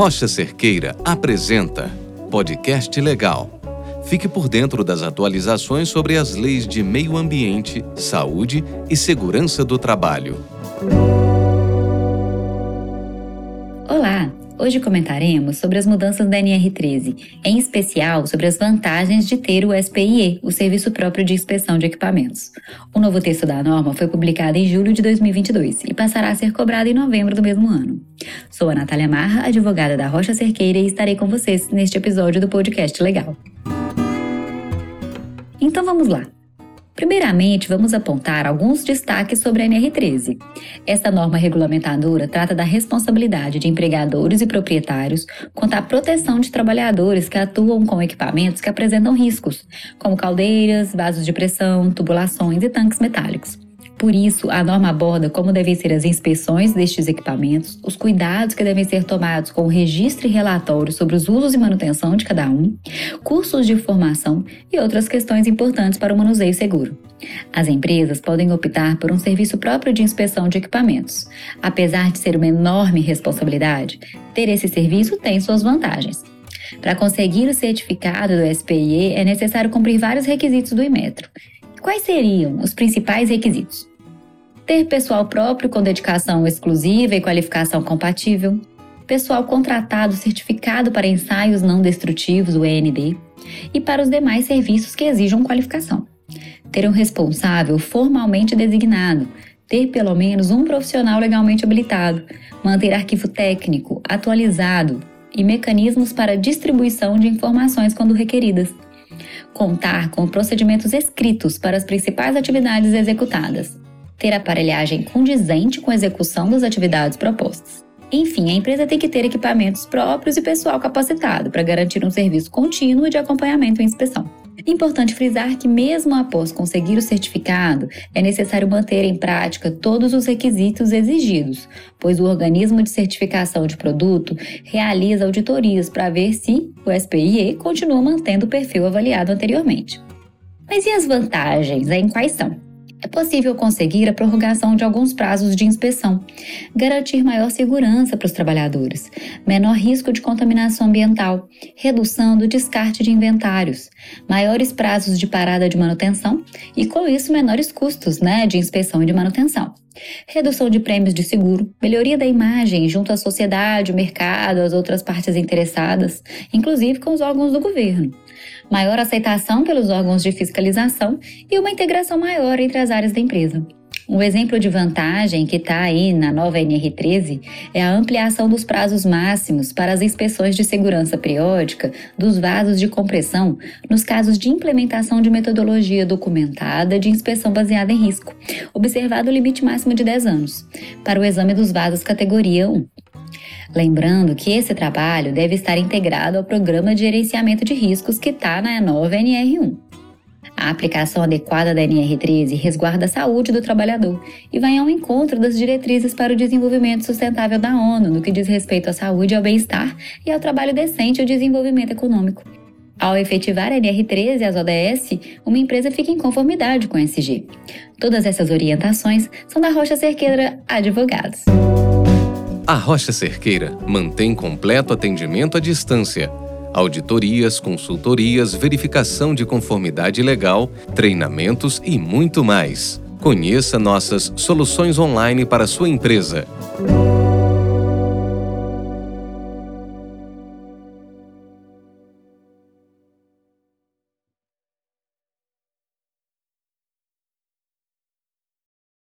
Rocha Cerqueira apresenta Podcast Legal. Fique por dentro das atualizações sobre as leis de meio ambiente, saúde e segurança do trabalho. Hoje comentaremos sobre as mudanças da NR13, em especial sobre as vantagens de ter o SPIE, o Serviço Próprio de Inspeção de Equipamentos. O novo texto da norma foi publicado em julho de 2022 e passará a ser cobrado em novembro do mesmo ano. Sou a Natália Marra, advogada da Rocha Cerqueira, e estarei com vocês neste episódio do podcast Legal. Então vamos lá! Primeiramente, vamos apontar alguns destaques sobre a NR13. Esta norma regulamentadora trata da responsabilidade de empregadores e proprietários quanto à proteção de trabalhadores que atuam com equipamentos que apresentam riscos, como caldeiras, vasos de pressão, tubulações e tanques metálicos. Por isso, a norma aborda como devem ser as inspeções destes equipamentos, os cuidados que devem ser tomados com o registro e relatório sobre os usos e manutenção de cada um, cursos de formação e outras questões importantes para o manuseio seguro. As empresas podem optar por um serviço próprio de inspeção de equipamentos. Apesar de ser uma enorme responsabilidade, ter esse serviço tem suas vantagens. Para conseguir o certificado do SPIE, é necessário cumprir vários requisitos do Imetro. Quais seriam os principais requisitos? Ter pessoal próprio com dedicação exclusiva e qualificação compatível, pessoal contratado certificado para ensaios não destrutivos, o END, e para os demais serviços que exijam qualificação. Ter um responsável formalmente designado, ter pelo menos um profissional legalmente habilitado, manter arquivo técnico atualizado e mecanismos para distribuição de informações quando requeridas. Contar com procedimentos escritos para as principais atividades executadas ter aparelhagem condizente com a execução das atividades propostas. Enfim, a empresa tem que ter equipamentos próprios e pessoal capacitado para garantir um serviço contínuo de acompanhamento e inspeção. Importante frisar que, mesmo após conseguir o certificado, é necessário manter em prática todos os requisitos exigidos, pois o organismo de certificação de produto realiza auditorias para ver se o SPIE continua mantendo o perfil avaliado anteriormente. Mas e as vantagens? Em quais são? É possível conseguir a prorrogação de alguns prazos de inspeção, garantir maior segurança para os trabalhadores, menor risco de contaminação ambiental, redução do descarte de inventários, maiores prazos de parada de manutenção e, com isso, menores custos né, de inspeção e de manutenção. Redução de prêmios de seguro, melhoria da imagem junto à sociedade, o mercado, as outras partes interessadas, inclusive com os órgãos do governo maior aceitação pelos órgãos de fiscalização e uma integração maior entre as áreas da empresa. Um exemplo de vantagem que está aí na nova NR13 é a ampliação dos prazos máximos para as inspeções de segurança periódica dos vasos de compressão nos casos de implementação de metodologia documentada de inspeção baseada em risco, observado o limite máximo de 10 anos, para o exame dos vasos categoria 1. Lembrando que esse trabalho deve estar integrado ao Programa de Gerenciamento de Riscos que está na nova NR1. A aplicação adequada da NR13 resguarda a saúde do trabalhador e vai ao encontro das diretrizes para o desenvolvimento sustentável da ONU no que diz respeito à saúde ao bem-estar e ao trabalho decente e ao desenvolvimento econômico. Ao efetivar a NR13 e as ODS, uma empresa fica em conformidade com a SG. Todas essas orientações são da Rocha Cerqueira Advogados. A Rocha Cerqueira mantém completo atendimento à distância. Auditorias, consultorias, verificação de conformidade legal, treinamentos e muito mais. Conheça nossas soluções online para sua empresa.